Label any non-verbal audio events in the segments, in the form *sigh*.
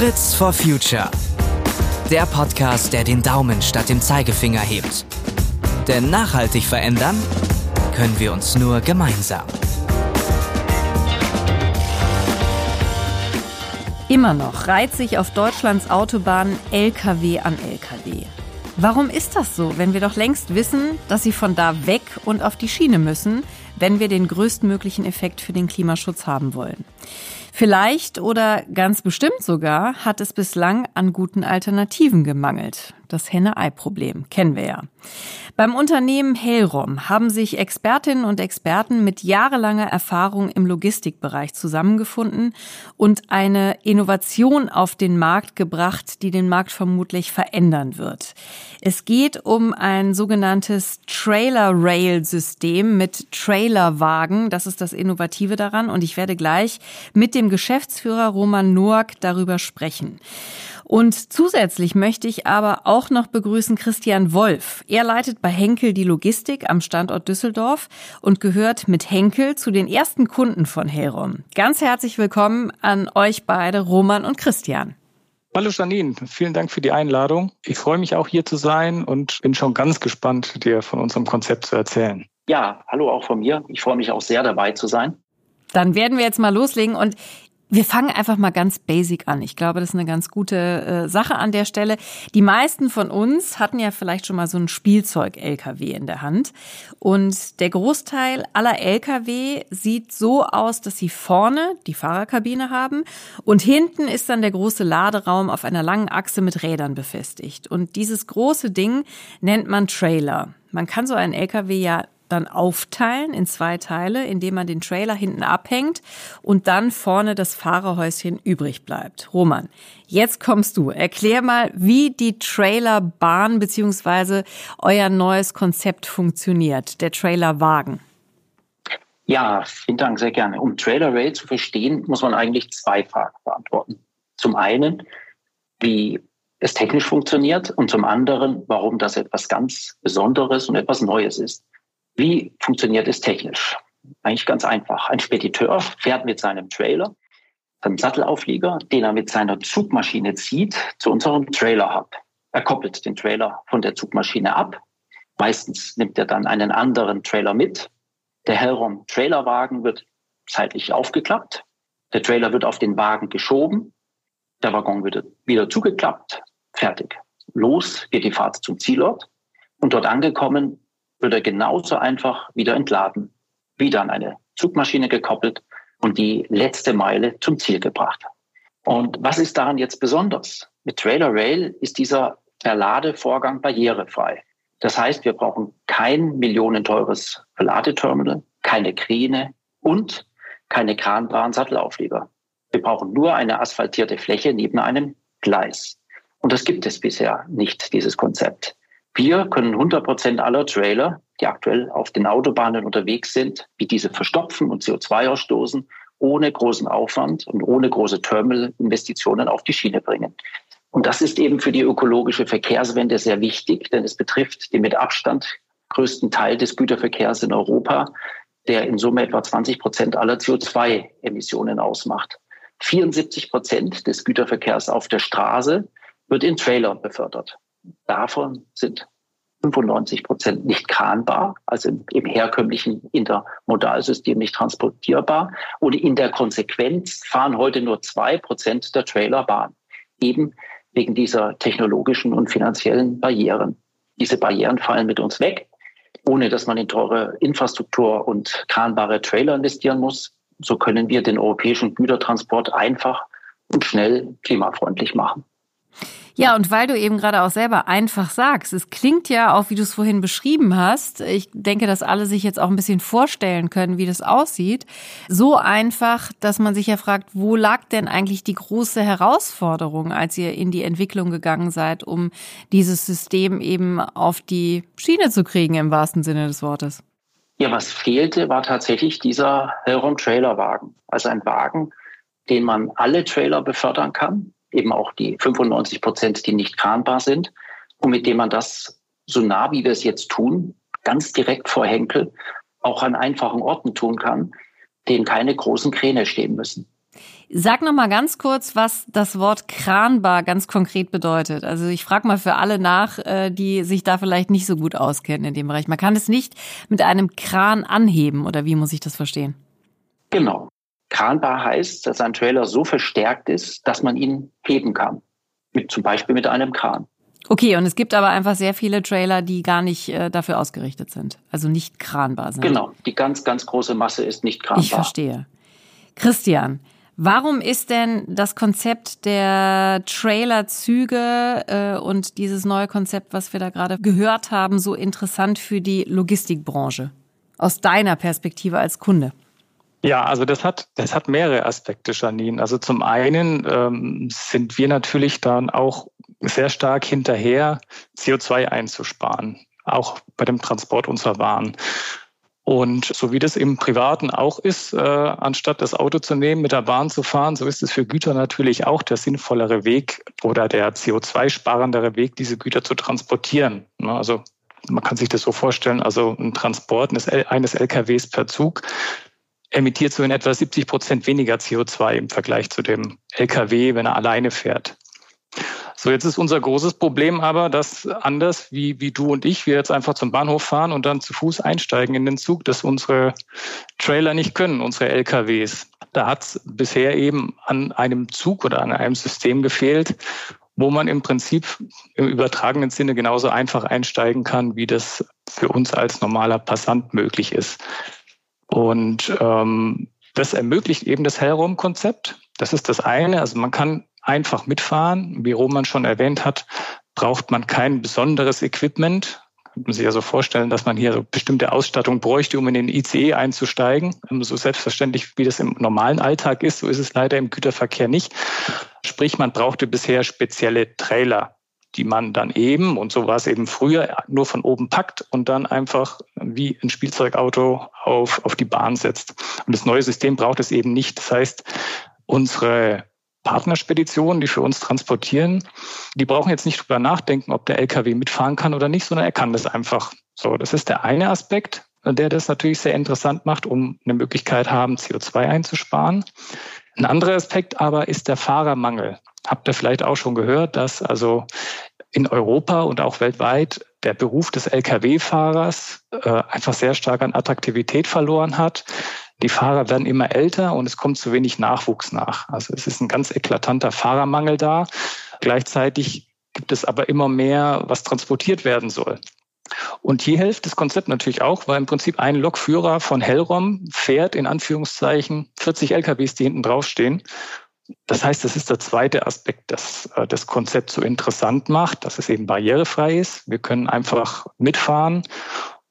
Fritz for Future. Der Podcast, der den Daumen statt dem Zeigefinger hebt. Denn nachhaltig verändern können wir uns nur gemeinsam. Immer noch reiht sich auf Deutschlands Autobahnen LKW an LKW. Warum ist das so, wenn wir doch längst wissen, dass sie von da weg und auf die Schiene müssen, wenn wir den größtmöglichen Effekt für den Klimaschutz haben wollen? Vielleicht oder ganz bestimmt sogar hat es bislang an guten Alternativen gemangelt. Das Henne-Ei-Problem kennen wir ja. Beim Unternehmen Hellrom haben sich Expertinnen und Experten mit jahrelanger Erfahrung im Logistikbereich zusammengefunden und eine Innovation auf den Markt gebracht, die den Markt vermutlich verändern wird. Es geht um ein sogenanntes Trailer-Rail-System mit Trailerwagen. Das ist das Innovative daran. Und ich werde gleich mit dem Geschäftsführer Roman Noack darüber sprechen. Und zusätzlich möchte ich aber auch noch begrüßen Christian Wolf. Er leitet bei Henkel die Logistik am Standort Düsseldorf und gehört mit Henkel zu den ersten Kunden von Herom. Ganz herzlich willkommen an euch beide, Roman und Christian. Hallo Janine, vielen Dank für die Einladung. Ich freue mich auch hier zu sein und bin schon ganz gespannt, dir von unserem Konzept zu erzählen. Ja, hallo auch von mir. Ich freue mich auch sehr dabei zu sein. Dann werden wir jetzt mal loslegen und wir fangen einfach mal ganz basic an. Ich glaube, das ist eine ganz gute äh, Sache an der Stelle. Die meisten von uns hatten ja vielleicht schon mal so ein Spielzeug-LKW in der Hand. Und der Großteil aller LKW sieht so aus, dass sie vorne die Fahrerkabine haben und hinten ist dann der große Laderaum auf einer langen Achse mit Rädern befestigt. Und dieses große Ding nennt man Trailer. Man kann so einen LKW ja dann aufteilen in zwei Teile, indem man den Trailer hinten abhängt und dann vorne das Fahrerhäuschen übrig bleibt. Roman, jetzt kommst du. Erklär mal, wie die Trailerbahn beziehungsweise euer neues Konzept funktioniert, der Trailerwagen. Ja, vielen Dank, sehr gerne. Um Trailer Rail zu verstehen, muss man eigentlich zwei Fragen beantworten. Zum einen, wie es technisch funktioniert und zum anderen, warum das etwas ganz Besonderes und etwas Neues ist. Wie funktioniert es technisch? Eigentlich ganz einfach. Ein Spediteur fährt mit seinem Trailer, seinem Sattelauflieger, den er mit seiner Zugmaschine zieht, zu unserem Trailer-Hub. Er koppelt den Trailer von der Zugmaschine ab. Meistens nimmt er dann einen anderen Trailer mit. Der Hellrom Trailerwagen wird zeitlich aufgeklappt. Der Trailer wird auf den Wagen geschoben. Der Waggon wird wieder zugeklappt. Fertig. Los geht die Fahrt zum Zielort. Und dort angekommen wird er genauso einfach wieder entladen, wieder an eine Zugmaschine gekoppelt und die letzte Meile zum Ziel gebracht. Und was ist daran jetzt besonders? Mit Trailer Rail ist dieser Verladevorgang barrierefrei. Das heißt, wir brauchen kein millionenteures Verladeterminal, keine Kräne und keine kranbaren Sattelauflieger. Wir brauchen nur eine asphaltierte Fläche neben einem Gleis. Und das gibt es bisher nicht, dieses Konzept. Wir können 100 Prozent aller Trailer, die aktuell auf den Autobahnen unterwegs sind, wie diese verstopfen und CO2 ausstoßen, ohne großen Aufwand und ohne große Terminalinvestitionen auf die Schiene bringen. Und das ist eben für die ökologische Verkehrswende sehr wichtig, denn es betrifft den mit Abstand größten Teil des Güterverkehrs in Europa, der in Summe etwa 20 Prozent aller CO2-Emissionen ausmacht. 74 Prozent des Güterverkehrs auf der Straße wird in Trailern befördert. Davon sind 95 Prozent nicht kranbar, also im, herkömmlichen Intermodalsystem nicht transportierbar. Und in der Konsequenz fahren heute nur zwei Prozent der Trailer Bahn, eben wegen dieser technologischen und finanziellen Barrieren. Diese Barrieren fallen mit uns weg, ohne dass man in teure Infrastruktur und kranbare Trailer investieren muss. So können wir den europäischen Gütertransport einfach und schnell klimafreundlich machen. Ja, und weil du eben gerade auch selber einfach sagst, es klingt ja auch, wie du es vorhin beschrieben hast, ich denke, dass alle sich jetzt auch ein bisschen vorstellen können, wie das aussieht, so einfach, dass man sich ja fragt, wo lag denn eigentlich die große Herausforderung, als ihr in die Entwicklung gegangen seid, um dieses System eben auf die Schiene zu kriegen, im wahrsten Sinne des Wortes? Ja, was fehlte, war tatsächlich dieser Hellrom-Trailerwagen. Also ein Wagen, den man alle Trailer befördern kann, eben auch die 95 Prozent, die nicht kranbar sind und mit dem man das so nah, wie wir es jetzt tun, ganz direkt vor Henkel auch an einfachen Orten tun kann, denen keine großen Kräne stehen müssen. Sag noch mal ganz kurz, was das Wort Kranbar ganz konkret bedeutet. Also ich frage mal für alle nach, äh, die sich da vielleicht nicht so gut auskennen in dem Bereich. Man kann es nicht mit einem Kran anheben oder wie muss ich das verstehen? Genau. Kranbar heißt, dass ein Trailer so verstärkt ist, dass man ihn heben kann. Mit, zum Beispiel mit einem Kran. Okay, und es gibt aber einfach sehr viele Trailer, die gar nicht äh, dafür ausgerichtet sind, also nicht kranbar sind. Genau, die ganz, ganz große Masse ist nicht kranbar. Ich verstehe. Christian, warum ist denn das Konzept der Trailerzüge äh, und dieses neue Konzept, was wir da gerade gehört haben, so interessant für die Logistikbranche? Aus deiner Perspektive als Kunde? Ja, also das hat, das hat mehrere Aspekte, Janine. Also zum einen ähm, sind wir natürlich dann auch sehr stark hinterher, CO2 einzusparen, auch bei dem Transport unserer Waren. Und so wie das im Privaten auch ist, äh, anstatt das Auto zu nehmen, mit der Bahn zu fahren, so ist es für Güter natürlich auch der sinnvollere Weg oder der CO2-sparendere Weg, diese Güter zu transportieren. Ne, also man kann sich das so vorstellen, also ein Transport eines LKWs per Zug emittiert so in etwa 70 Prozent weniger CO2 im Vergleich zu dem LKW, wenn er alleine fährt. So, jetzt ist unser großes Problem aber, dass anders wie, wie du und ich, wir jetzt einfach zum Bahnhof fahren und dann zu Fuß einsteigen in den Zug, dass unsere Trailer nicht können, unsere LKWs. Da hat es bisher eben an einem Zug oder an einem System gefehlt, wo man im Prinzip im übertragenen Sinne genauso einfach einsteigen kann, wie das für uns als normaler Passant möglich ist. Und ähm, das ermöglicht eben das Hellraum-Konzept. Das ist das eine. Also man kann einfach mitfahren. Wie Roman schon erwähnt hat, braucht man kein besonderes Equipment. Kann man sich ja so vorstellen, dass man hier so bestimmte Ausstattung bräuchte, um in den ICE einzusteigen. So selbstverständlich, wie das im normalen Alltag ist, so ist es leider im Güterverkehr nicht. Sprich, man brauchte bisher spezielle Trailer die man dann eben, und so war es eben früher, nur von oben packt und dann einfach wie ein Spielzeugauto auf, auf die Bahn setzt. Und das neue System braucht es eben nicht. Das heißt, unsere Partnerspeditionen, die für uns transportieren, die brauchen jetzt nicht drüber nachdenken, ob der LKW mitfahren kann oder nicht, sondern er kann das einfach. So, das ist der eine Aspekt, der das natürlich sehr interessant macht, um eine Möglichkeit haben, CO2 einzusparen. Ein anderer Aspekt aber ist der Fahrermangel. Habt ihr vielleicht auch schon gehört, dass also in Europa und auch weltweit der Beruf des Lkw-Fahrers äh, einfach sehr stark an Attraktivität verloren hat. Die Fahrer werden immer älter und es kommt zu wenig Nachwuchs nach. Also es ist ein ganz eklatanter Fahrermangel da. Gleichzeitig gibt es aber immer mehr, was transportiert werden soll. Und hier hilft das Konzept natürlich auch, weil im Prinzip ein Lokführer von Hellrom fährt in Anführungszeichen 40 LKWs, die hinten draufstehen das heißt, das ist der zweite Aspekt, das äh, das Konzept so interessant macht, dass es eben barrierefrei ist. Wir können einfach mitfahren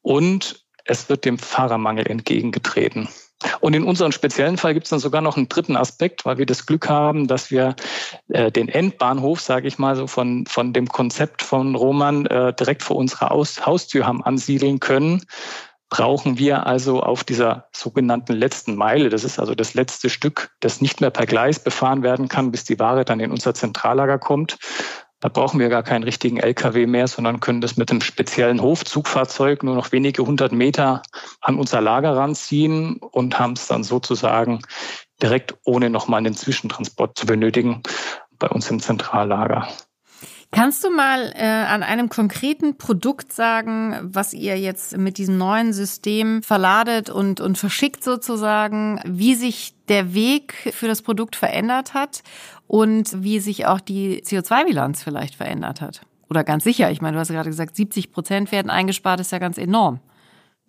und es wird dem Fahrermangel entgegengetreten. Und in unserem speziellen Fall gibt es dann sogar noch einen dritten Aspekt, weil wir das Glück haben, dass wir äh, den Endbahnhof, sage ich mal so, von, von dem Konzept von Roman äh, direkt vor unserer Aus Haustür haben ansiedeln können brauchen wir also auf dieser sogenannten letzten Meile, das ist also das letzte Stück, das nicht mehr per Gleis befahren werden kann, bis die Ware dann in unser Zentrallager kommt. Da brauchen wir gar keinen richtigen LKW mehr, sondern können das mit einem speziellen Hofzugfahrzeug nur noch wenige hundert Meter an unser Lager ranziehen und haben es dann sozusagen direkt ohne nochmal einen Zwischentransport zu benötigen bei uns im Zentrallager. Kannst du mal äh, an einem konkreten Produkt sagen, was ihr jetzt mit diesem neuen System verladet und, und verschickt sozusagen, wie sich der Weg für das Produkt verändert hat und wie sich auch die CO2-Bilanz vielleicht verändert hat? Oder ganz sicher, ich meine, du hast gerade gesagt, 70 Prozent werden eingespart, ist ja ganz enorm.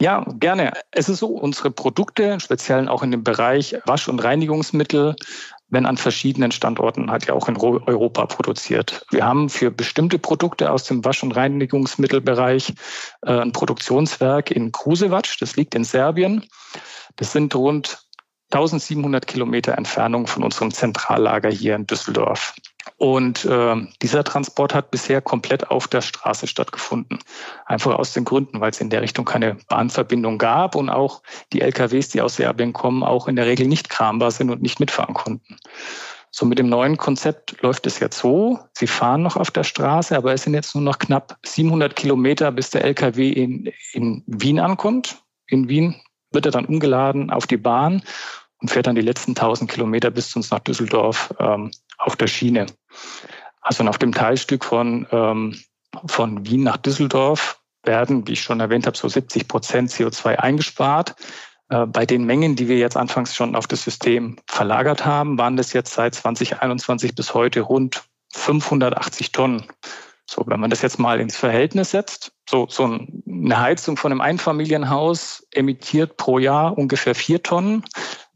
Ja, gerne. Es ist so, unsere Produkte, speziell auch in dem Bereich Wasch- und Reinigungsmittel, wenn an verschiedenen Standorten halt ja auch in Europa produziert. Wir haben für bestimmte Produkte aus dem Wasch- und Reinigungsmittelbereich äh, ein Produktionswerk in Krusevac, das liegt in Serbien. Das sind rund 1700 Kilometer Entfernung von unserem Zentrallager hier in Düsseldorf. Und äh, dieser Transport hat bisher komplett auf der Straße stattgefunden. Einfach aus den Gründen, weil es in der Richtung keine Bahnverbindung gab und auch die LKWs, die aus Serbien kommen, auch in der Regel nicht krambar sind und nicht mitfahren konnten. So mit dem neuen Konzept läuft es jetzt so. Sie fahren noch auf der Straße, aber es sind jetzt nur noch knapp 700 Kilometer, bis der LKW in, in Wien ankommt. In Wien wird er dann umgeladen auf die Bahn und fährt dann die letzten 1000 Kilometer bis zu uns nach Düsseldorf ähm, auf der Schiene. Also auf dem Teilstück von, ähm, von Wien nach Düsseldorf werden, wie ich schon erwähnt habe, so 70 Prozent CO2 eingespart. Äh, bei den Mengen, die wir jetzt anfangs schon auf das System verlagert haben, waren das jetzt seit 2021 bis heute rund 580 Tonnen. So, wenn man das jetzt mal ins Verhältnis setzt, so, so eine Heizung von einem Einfamilienhaus emittiert pro Jahr ungefähr vier Tonnen,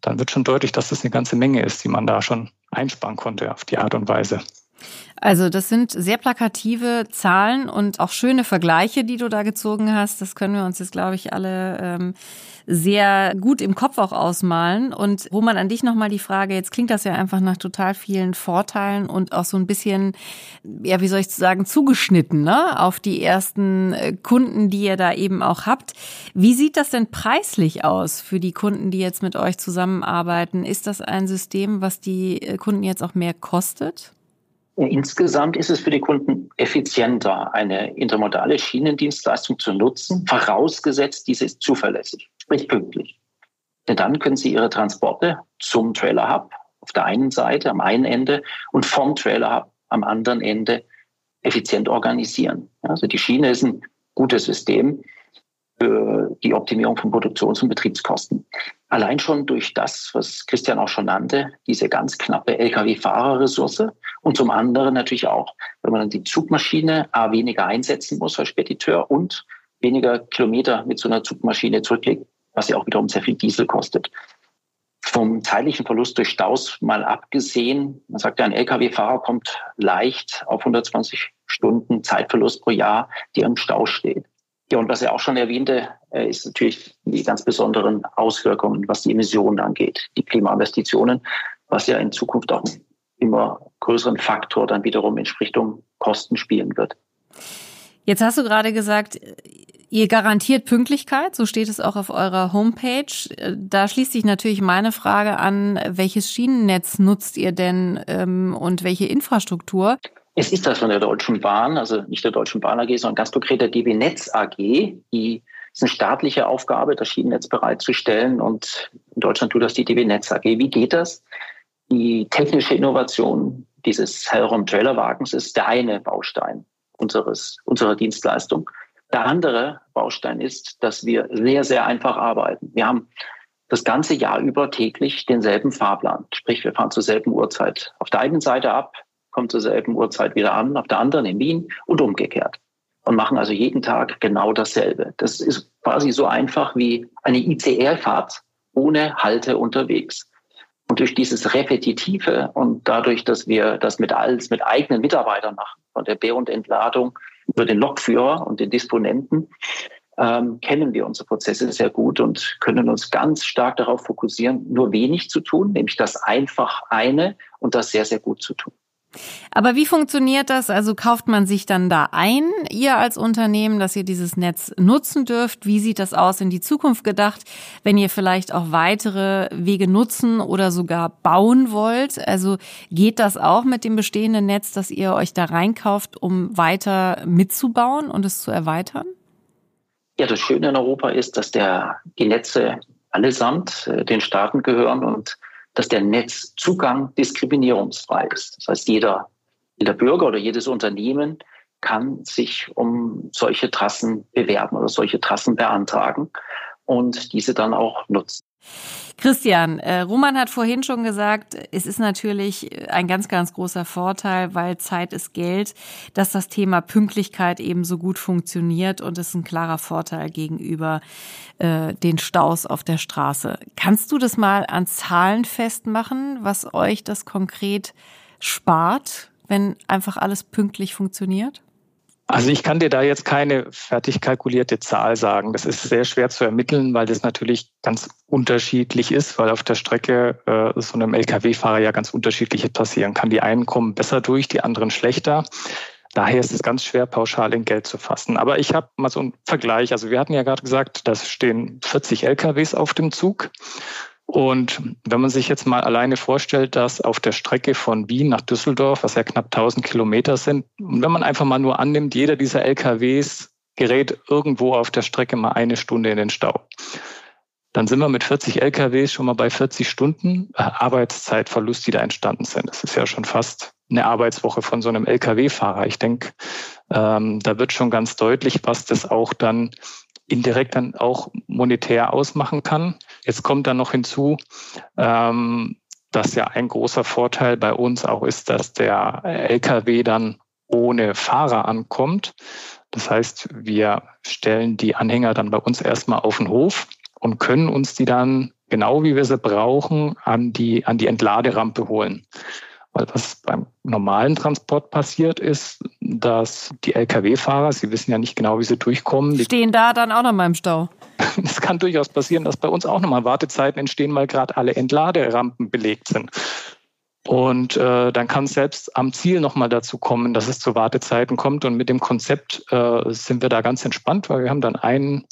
dann wird schon deutlich, dass das eine ganze Menge ist, die man da schon einsparen konnte auf die Art und Weise. Also das sind sehr plakative Zahlen und auch schöne Vergleiche, die du da gezogen hast. Das können wir uns jetzt, glaube ich, alle ähm, sehr gut im Kopf auch ausmalen. Und wo man an dich nochmal die Frage, jetzt klingt das ja einfach nach total vielen Vorteilen und auch so ein bisschen, ja, wie soll ich sagen, zugeschnitten, ne, auf die ersten äh, Kunden, die ihr da eben auch habt. Wie sieht das denn preislich aus für die Kunden, die jetzt mit euch zusammenarbeiten? Ist das ein System, was die äh, Kunden jetzt auch mehr kostet? Insgesamt ist es für die Kunden effizienter, eine intermodale Schienendienstleistung zu nutzen, vorausgesetzt, diese ist zuverlässig, sprich pünktlich. Denn dann können Sie Ihre Transporte zum Trailer Hub auf der einen Seite, am einen Ende und vom Trailer Hub am anderen Ende effizient organisieren. Also die Schiene ist ein gutes System für die Optimierung von Produktions- und Betriebskosten. Allein schon durch das, was Christian auch schon nannte, diese ganz knappe Lkw-Fahrerressource und zum anderen natürlich auch, wenn man dann die Zugmaschine A weniger einsetzen muss als Spediteur und weniger Kilometer mit so einer Zugmaschine zurücklegt, was ja auch wiederum sehr viel Diesel kostet. Vom zeitlichen Verlust durch Staus mal abgesehen, man sagt ja, ein Lkw-Fahrer kommt leicht auf 120 Stunden Zeitverlust pro Jahr, die im Stau steht. Ja, und was er auch schon erwähnte, äh, ist natürlich die ganz besonderen Auswirkungen, was die Emissionen angeht, die Klimainvestitionen, was ja in Zukunft auch einen immer größeren Faktor dann wiederum in Richtung Kosten spielen wird. Jetzt hast du gerade gesagt, ihr garantiert Pünktlichkeit, so steht es auch auf eurer Homepage. Da schließt sich natürlich meine Frage an, welches Schienennetz nutzt ihr denn ähm, und welche Infrastruktur? Es ist das von der Deutschen Bahn, also nicht der Deutschen Bahn AG, sondern ganz konkret der DB Netz AG, die ist eine staatliche Aufgabe, das Schienennetz bereitzustellen. Und in Deutschland tut das die DB Netz AG. Wie geht das? Die technische Innovation dieses Hellraum-Trailerwagens ist der eine Baustein unseres, unserer Dienstleistung. Der andere Baustein ist, dass wir sehr, sehr einfach arbeiten. Wir haben das ganze Jahr über täglich denselben Fahrplan. Sprich, wir fahren zur selben Uhrzeit auf der einen Seite ab, kommt zur selben Uhrzeit wieder an, auf der anderen in Wien und umgekehrt. Und machen also jeden Tag genau dasselbe. Das ist quasi so einfach wie eine ICR-Fahrt ohne Halte unterwegs. Und durch dieses Repetitive und dadurch, dass wir das mit alles mit eigenen Mitarbeitern machen, von der Be- und Entladung über den Lokführer und den Disponenten, ähm, kennen wir unsere Prozesse sehr gut und können uns ganz stark darauf fokussieren, nur wenig zu tun, nämlich das einfach eine und das sehr, sehr gut zu tun. Aber wie funktioniert das? Also kauft man sich dann da ein, ihr als Unternehmen, dass ihr dieses Netz nutzen dürft? Wie sieht das aus in die Zukunft gedacht, wenn ihr vielleicht auch weitere Wege nutzen oder sogar bauen wollt? Also geht das auch mit dem bestehenden Netz, dass ihr euch da reinkauft, um weiter mitzubauen und es zu erweitern? Ja, das Schöne in Europa ist, dass der, die Netze allesamt äh, den Staaten gehören und dass der Netzzugang diskriminierungsfrei ist. Das heißt, jeder, jeder Bürger oder jedes Unternehmen kann sich um solche Trassen bewerben oder solche Trassen beantragen und diese dann auch nutzen. Christian, äh, Roman hat vorhin schon gesagt, es ist natürlich ein ganz, ganz großer Vorteil, weil Zeit ist Geld, dass das Thema Pünktlichkeit eben so gut funktioniert und es ist ein klarer Vorteil gegenüber äh, den Staus auf der Straße. Kannst du das mal an Zahlen festmachen, was euch das konkret spart, wenn einfach alles pünktlich funktioniert? Also ich kann dir da jetzt keine fertig kalkulierte Zahl sagen. Das ist sehr schwer zu ermitteln, weil das natürlich ganz unterschiedlich ist, weil auf der Strecke äh, so einem Lkw-Fahrer ja ganz unterschiedliches passieren kann. Die einen kommen besser durch, die anderen schlechter. Daher ist es ganz schwer, pauschal in Geld zu fassen. Aber ich habe mal so einen Vergleich. Also wir hatten ja gerade gesagt, da stehen 40 LKWs auf dem Zug. Und wenn man sich jetzt mal alleine vorstellt, dass auf der Strecke von Wien nach Düsseldorf, was ja knapp 1000 Kilometer sind, und wenn man einfach mal nur annimmt, jeder dieser LKWs gerät irgendwo auf der Strecke mal eine Stunde in den Stau, dann sind wir mit 40 LKWs schon mal bei 40 Stunden äh, Arbeitszeitverlust, die da entstanden sind. Das ist ja schon fast eine Arbeitswoche von so einem Lkw-Fahrer. Ich denke, ähm, da wird schon ganz deutlich, was das auch dann indirekt dann auch monetär ausmachen kann. Jetzt kommt dann noch hinzu, ähm, dass ja ein großer Vorteil bei uns auch ist, dass der Lkw dann ohne Fahrer ankommt. Das heißt, wir stellen die Anhänger dann bei uns erstmal auf den Hof und können uns die dann genau wie wir sie brauchen an die, an die Entladerampe holen. Weil was beim normalen Transport passiert ist, dass die Lkw-Fahrer, sie wissen ja nicht genau, wie sie durchkommen. Stehen da dann auch noch mal im Stau. *laughs* Es kann durchaus passieren, dass bei uns auch nochmal Wartezeiten entstehen, weil gerade alle Entladerampen belegt sind. Und äh, dann kann es selbst am Ziel nochmal dazu kommen, dass es zu Wartezeiten kommt. Und mit dem Konzept äh, sind wir da ganz entspannt, weil wir haben dann einen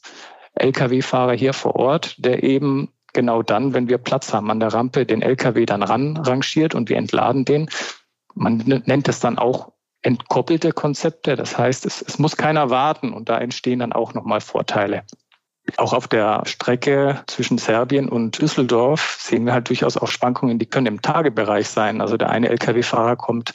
Lkw-Fahrer hier vor Ort, der eben genau dann, wenn wir Platz haben an der Rampe, den LKW dann ranrangiert und wir entladen den. Man nennt es dann auch entkoppelte Konzepte. Das heißt, es, es muss keiner warten und da entstehen dann auch nochmal Vorteile. Auch auf der Strecke zwischen Serbien und Düsseldorf sehen wir halt durchaus auch Schwankungen, die können im Tagebereich sein. Also der eine Lkw-Fahrer kommt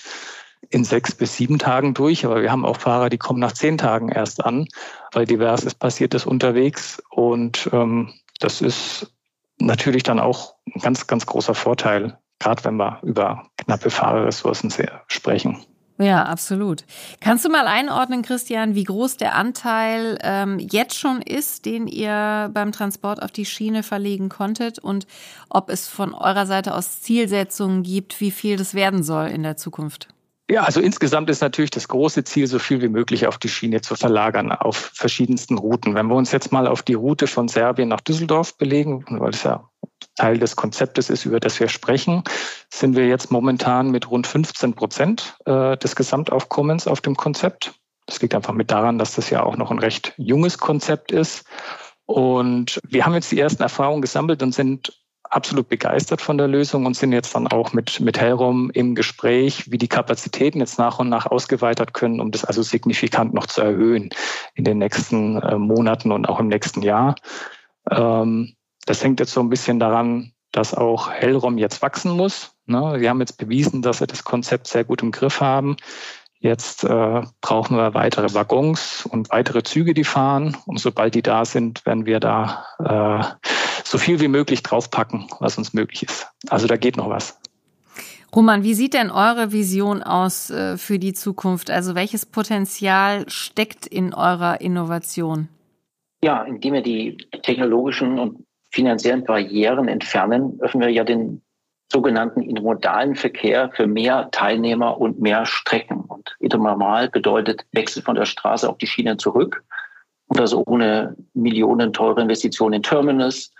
in sechs bis sieben Tagen durch, aber wir haben auch Fahrer, die kommen nach zehn Tagen erst an, weil diverses passiert ist unterwegs. Und ähm, das ist natürlich dann auch ein ganz, ganz großer Vorteil, gerade wenn wir über knappe Fahrerressourcen sprechen. Ja, absolut. Kannst du mal einordnen, Christian, wie groß der Anteil ähm, jetzt schon ist, den ihr beim Transport auf die Schiene verlegen konntet und ob es von eurer Seite aus Zielsetzungen gibt, wie viel das werden soll in der Zukunft? Ja, also insgesamt ist natürlich das große Ziel, so viel wie möglich auf die Schiene zu verlagern, auf verschiedensten Routen. Wenn wir uns jetzt mal auf die Route von Serbien nach Düsseldorf belegen, weil das ja Teil des Konzeptes ist, über das wir sprechen, sind wir jetzt momentan mit rund 15 Prozent äh, des Gesamtaufkommens auf dem Konzept. Das liegt einfach mit daran, dass das ja auch noch ein recht junges Konzept ist. Und wir haben jetzt die ersten Erfahrungen gesammelt und sind absolut begeistert von der Lösung und sind jetzt dann auch mit, mit Hellrom im Gespräch, wie die Kapazitäten jetzt nach und nach ausgeweitet können, um das also signifikant noch zu erhöhen in den nächsten äh, Monaten und auch im nächsten Jahr. Ähm, das hängt jetzt so ein bisschen daran, dass auch Hellrom jetzt wachsen muss. Ne? Wir haben jetzt bewiesen, dass wir das Konzept sehr gut im Griff haben. Jetzt äh, brauchen wir weitere Waggons und weitere Züge, die fahren. Und sobald die da sind, werden wir da äh, so viel wie möglich draufpacken, was uns möglich ist. Also da geht noch was. Roman, wie sieht denn eure Vision aus äh, für die Zukunft? Also welches Potenzial steckt in eurer Innovation? Ja, indem wir die technologischen und finanziellen Barrieren entfernen, öffnen wir ja den sogenannten intermodalen Verkehr für mehr Teilnehmer und mehr Strecken. Und intermodal bedeutet Wechsel von der Straße auf die Schiene zurück. Und das ohne millionenteure Investitionen in Terminals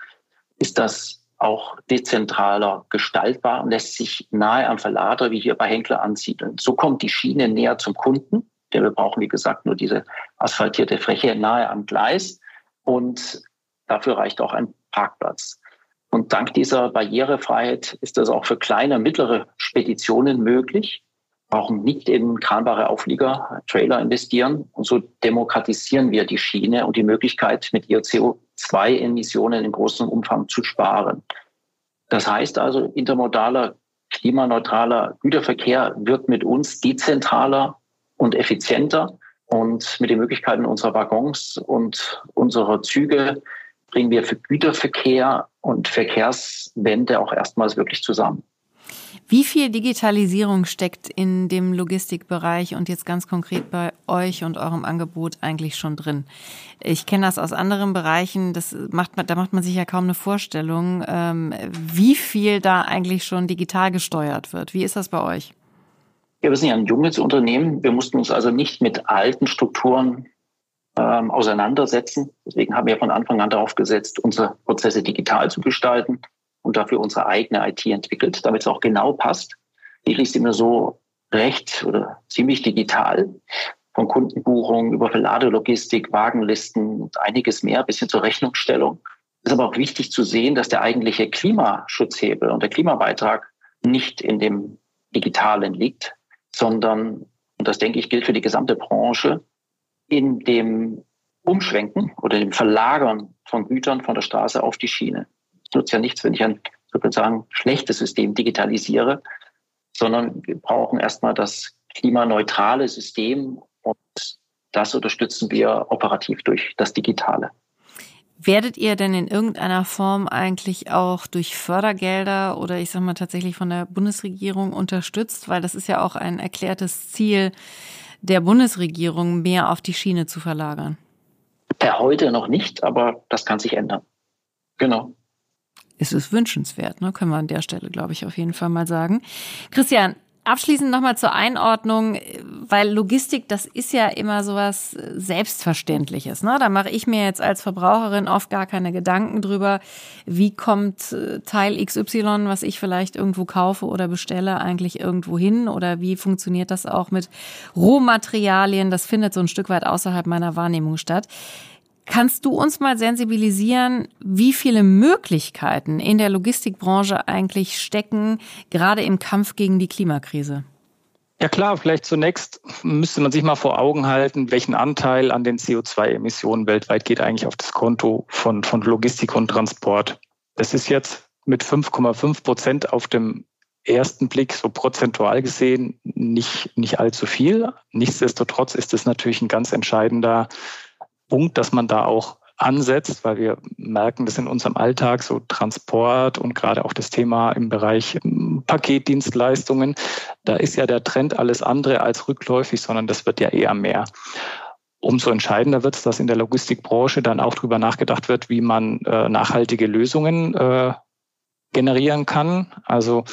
ist das auch dezentraler gestaltbar und lässt sich nahe am Verlader wie hier bei Henkler ansiedeln. So kommt die Schiene näher zum Kunden. Denn wir brauchen, wie gesagt, nur diese asphaltierte Fläche nahe am Gleis. Und dafür reicht auch ein Parkplatz. Und dank dieser Barrierefreiheit ist das auch für kleine und mittlere Speditionen möglich, brauchen nicht in kranbare Auflieger, Trailer investieren. Und so demokratisieren wir die Schiene und die Möglichkeit, mit ihr CO2-Emissionen in großem Umfang zu sparen. Das heißt also, intermodaler, klimaneutraler Güterverkehr wird mit uns dezentraler und effizienter. Und mit den Möglichkeiten unserer Waggons und unserer Züge bringen wir für Güterverkehr und Verkehrswende auch erstmals wirklich zusammen. Wie viel Digitalisierung steckt in dem Logistikbereich und jetzt ganz konkret bei euch und eurem Angebot eigentlich schon drin? Ich kenne das aus anderen Bereichen, das macht man, da macht man sich ja kaum eine Vorstellung, ähm, wie viel da eigentlich schon digital gesteuert wird. Wie ist das bei euch? Ja, wir sind ja ein junges Unternehmen. Wir mussten uns also nicht mit alten Strukturen ähm, auseinandersetzen. Deswegen haben wir von Anfang an darauf gesetzt, unsere Prozesse digital zu gestalten und dafür unsere eigene IT entwickelt, damit es auch genau passt. Die ist immer so recht oder ziemlich digital. Von Kundenbuchungen über Verladelogistik, Wagenlisten und einiges mehr bis hin zur Rechnungsstellung. Es ist aber auch wichtig zu sehen, dass der eigentliche Klimaschutzhebel und der Klimabeitrag nicht in dem Digitalen liegt, sondern, und das denke ich gilt für die gesamte Branche, in dem Umschwenken oder dem Verlagern von Gütern von der Straße auf die Schiene. Nutzt ja nichts, wenn ich ein sozusagen schlechtes System digitalisiere, sondern wir brauchen erstmal das klimaneutrale System und das unterstützen wir operativ durch das Digitale. Werdet ihr denn in irgendeiner Form eigentlich auch durch Fördergelder oder ich sag mal tatsächlich von der Bundesregierung unterstützt? Weil das ist ja auch ein erklärtes Ziel der Bundesregierung, mehr auf die Schiene zu verlagern. Per heute noch nicht, aber das kann sich ändern. Genau. Es ist wünschenswert, ne? können wir an der Stelle, glaube ich, auf jeden Fall mal sagen. Christian, Abschließend nochmal zur Einordnung, weil Logistik, das ist ja immer sowas Selbstverständliches. Ne? Da mache ich mir jetzt als Verbraucherin oft gar keine Gedanken drüber, wie kommt äh, Teil XY, was ich vielleicht irgendwo kaufe oder bestelle, eigentlich irgendwo hin oder wie funktioniert das auch mit Rohmaterialien. Das findet so ein Stück weit außerhalb meiner Wahrnehmung statt. Kannst du uns mal sensibilisieren, wie viele Möglichkeiten in der Logistikbranche eigentlich stecken, gerade im Kampf gegen die Klimakrise? Ja klar, vielleicht zunächst müsste man sich mal vor Augen halten, welchen Anteil an den CO2-Emissionen weltweit geht eigentlich auf das Konto von, von Logistik und Transport. Das ist jetzt mit 5,5 Prozent auf dem ersten Blick so prozentual gesehen nicht, nicht allzu viel. Nichtsdestotrotz ist es natürlich ein ganz entscheidender Punkt, dass man da auch ansetzt, weil wir merken, dass in unserem Alltag so Transport und gerade auch das Thema im Bereich ähm, Paketdienstleistungen, da ist ja der Trend alles andere als rückläufig, sondern das wird ja eher mehr. Umso entscheidender wird es, dass in der Logistikbranche dann auch darüber nachgedacht wird, wie man äh, nachhaltige Lösungen äh, generieren kann. Also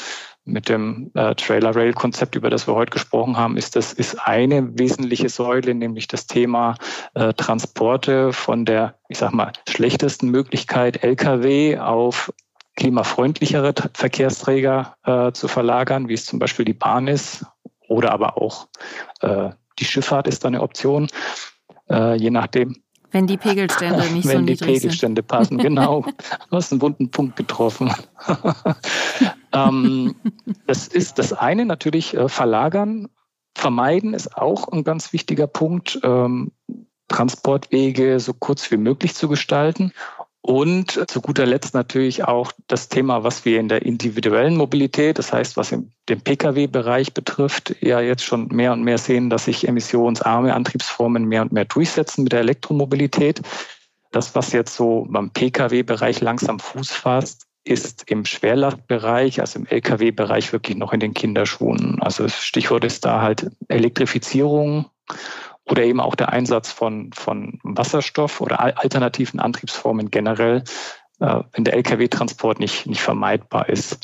mit dem äh, Trailer-Rail-Konzept, über das wir heute gesprochen haben, ist das ist eine wesentliche Säule, nämlich das Thema äh, Transporte von der, ich sag mal, schlechtesten Möglichkeit Lkw auf klimafreundlichere Verkehrsträger äh, zu verlagern, wie es zum Beispiel die Bahn ist, oder aber auch äh, die Schifffahrt ist da eine Option, äh, je nachdem, wenn die Pegelstände *laughs* nicht Wenn so niedrig sind. Wenn die Pegelstände passen, genau. *laughs* Du hast einen wunden Punkt getroffen. *laughs* ähm, das ist das eine, natürlich äh, verlagern. Vermeiden ist auch ein ganz wichtiger Punkt. Ähm, Transportwege so kurz wie möglich zu gestalten und zu guter Letzt natürlich auch das Thema, was wir in der individuellen Mobilität, das heißt, was den Pkw-Bereich betrifft, ja jetzt schon mehr und mehr sehen, dass sich emissionsarme Antriebsformen mehr und mehr durchsetzen mit der Elektromobilität. Das, was jetzt so beim Pkw-Bereich langsam Fuß fasst, ist im Schwerlastbereich, also im Lkw-Bereich wirklich noch in den Kinderschuhen. Also Stichwort ist da halt Elektrifizierung oder eben auch der Einsatz von, von Wasserstoff oder alternativen Antriebsformen generell, äh, wenn der Lkw-Transport nicht, nicht vermeidbar ist.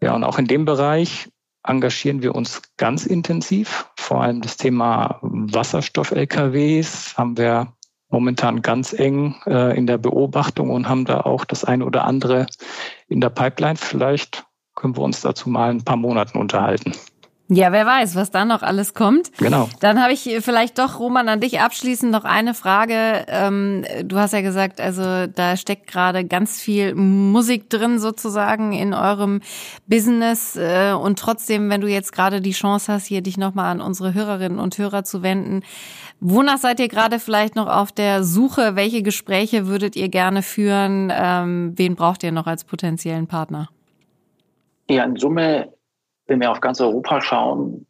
Ja, und auch in dem Bereich engagieren wir uns ganz intensiv. Vor allem das Thema Wasserstoff-LKWs haben wir momentan ganz eng äh, in der Beobachtung und haben da auch das eine oder andere in der Pipeline. Vielleicht können wir uns dazu mal ein paar Monaten unterhalten. Ja, wer weiß, was da noch alles kommt. Genau. Dann habe ich vielleicht doch, Roman, an dich abschließend noch eine Frage. Ähm, du hast ja gesagt, also da steckt gerade ganz viel Musik drin sozusagen in eurem Business. Äh, und trotzdem, wenn du jetzt gerade die Chance hast, hier dich nochmal an unsere Hörerinnen und Hörer zu wenden, wonach seid ihr gerade vielleicht noch auf der Suche? Welche Gespräche würdet ihr gerne führen? Ähm, wen braucht ihr noch als potenziellen Partner? Ja, in Summe wenn wir auf ganz Europa schauen,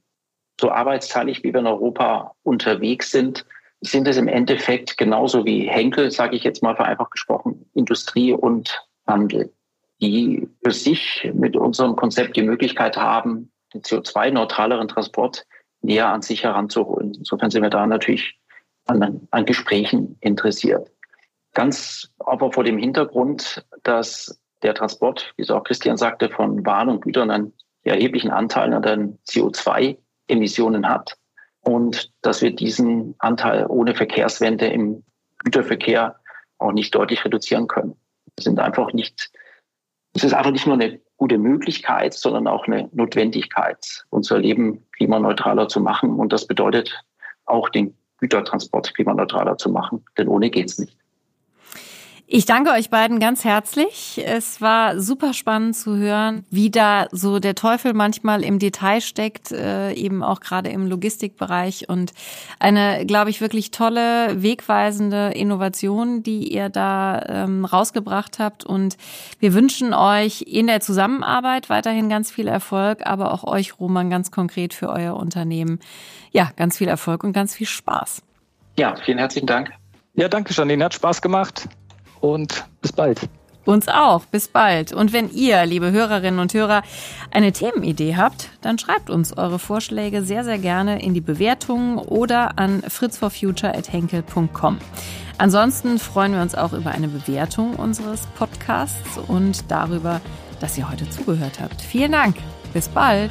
so arbeitsteilig wie wir in Europa unterwegs sind, sind es im Endeffekt genauso wie Henkel, sage ich jetzt mal vereinfacht gesprochen, Industrie und Handel, die für sich mit unserem Konzept die Möglichkeit haben, den CO2-neutraleren Transport näher an sich heranzuholen. Insofern sind wir da natürlich an, an Gesprächen interessiert. Ganz aber vor dem Hintergrund, dass der Transport, wie es auch Christian sagte, von Waren und Gütern ein erheblichen Anteil an den CO2-Emissionen hat und dass wir diesen Anteil ohne Verkehrswende im Güterverkehr auch nicht deutlich reduzieren können. Das sind einfach nicht, es ist einfach nicht nur eine gute Möglichkeit, sondern auch eine Notwendigkeit, unser Leben klimaneutraler zu machen. Und das bedeutet auch den Gütertransport klimaneutraler zu machen, denn ohne geht's nicht. Ich danke euch beiden ganz herzlich. Es war super spannend zu hören, wie da so der Teufel manchmal im Detail steckt, äh, eben auch gerade im Logistikbereich und eine, glaube ich, wirklich tolle, wegweisende Innovation, die ihr da ähm, rausgebracht habt. Und wir wünschen euch in der Zusammenarbeit weiterhin ganz viel Erfolg, aber auch euch, Roman, ganz konkret für euer Unternehmen. Ja, ganz viel Erfolg und ganz viel Spaß. Ja, vielen herzlichen Dank. Ja, danke, Janine. Hat Spaß gemacht und bis bald. Uns auch. Bis bald. Und wenn ihr, liebe Hörerinnen und Hörer, eine Themenidee habt, dann schreibt uns eure Vorschläge sehr, sehr gerne in die Bewertungen oder an fritzforfuture.henkel.com. Ansonsten freuen wir uns auch über eine Bewertung unseres Podcasts und darüber, dass ihr heute zugehört habt. Vielen Dank. Bis bald.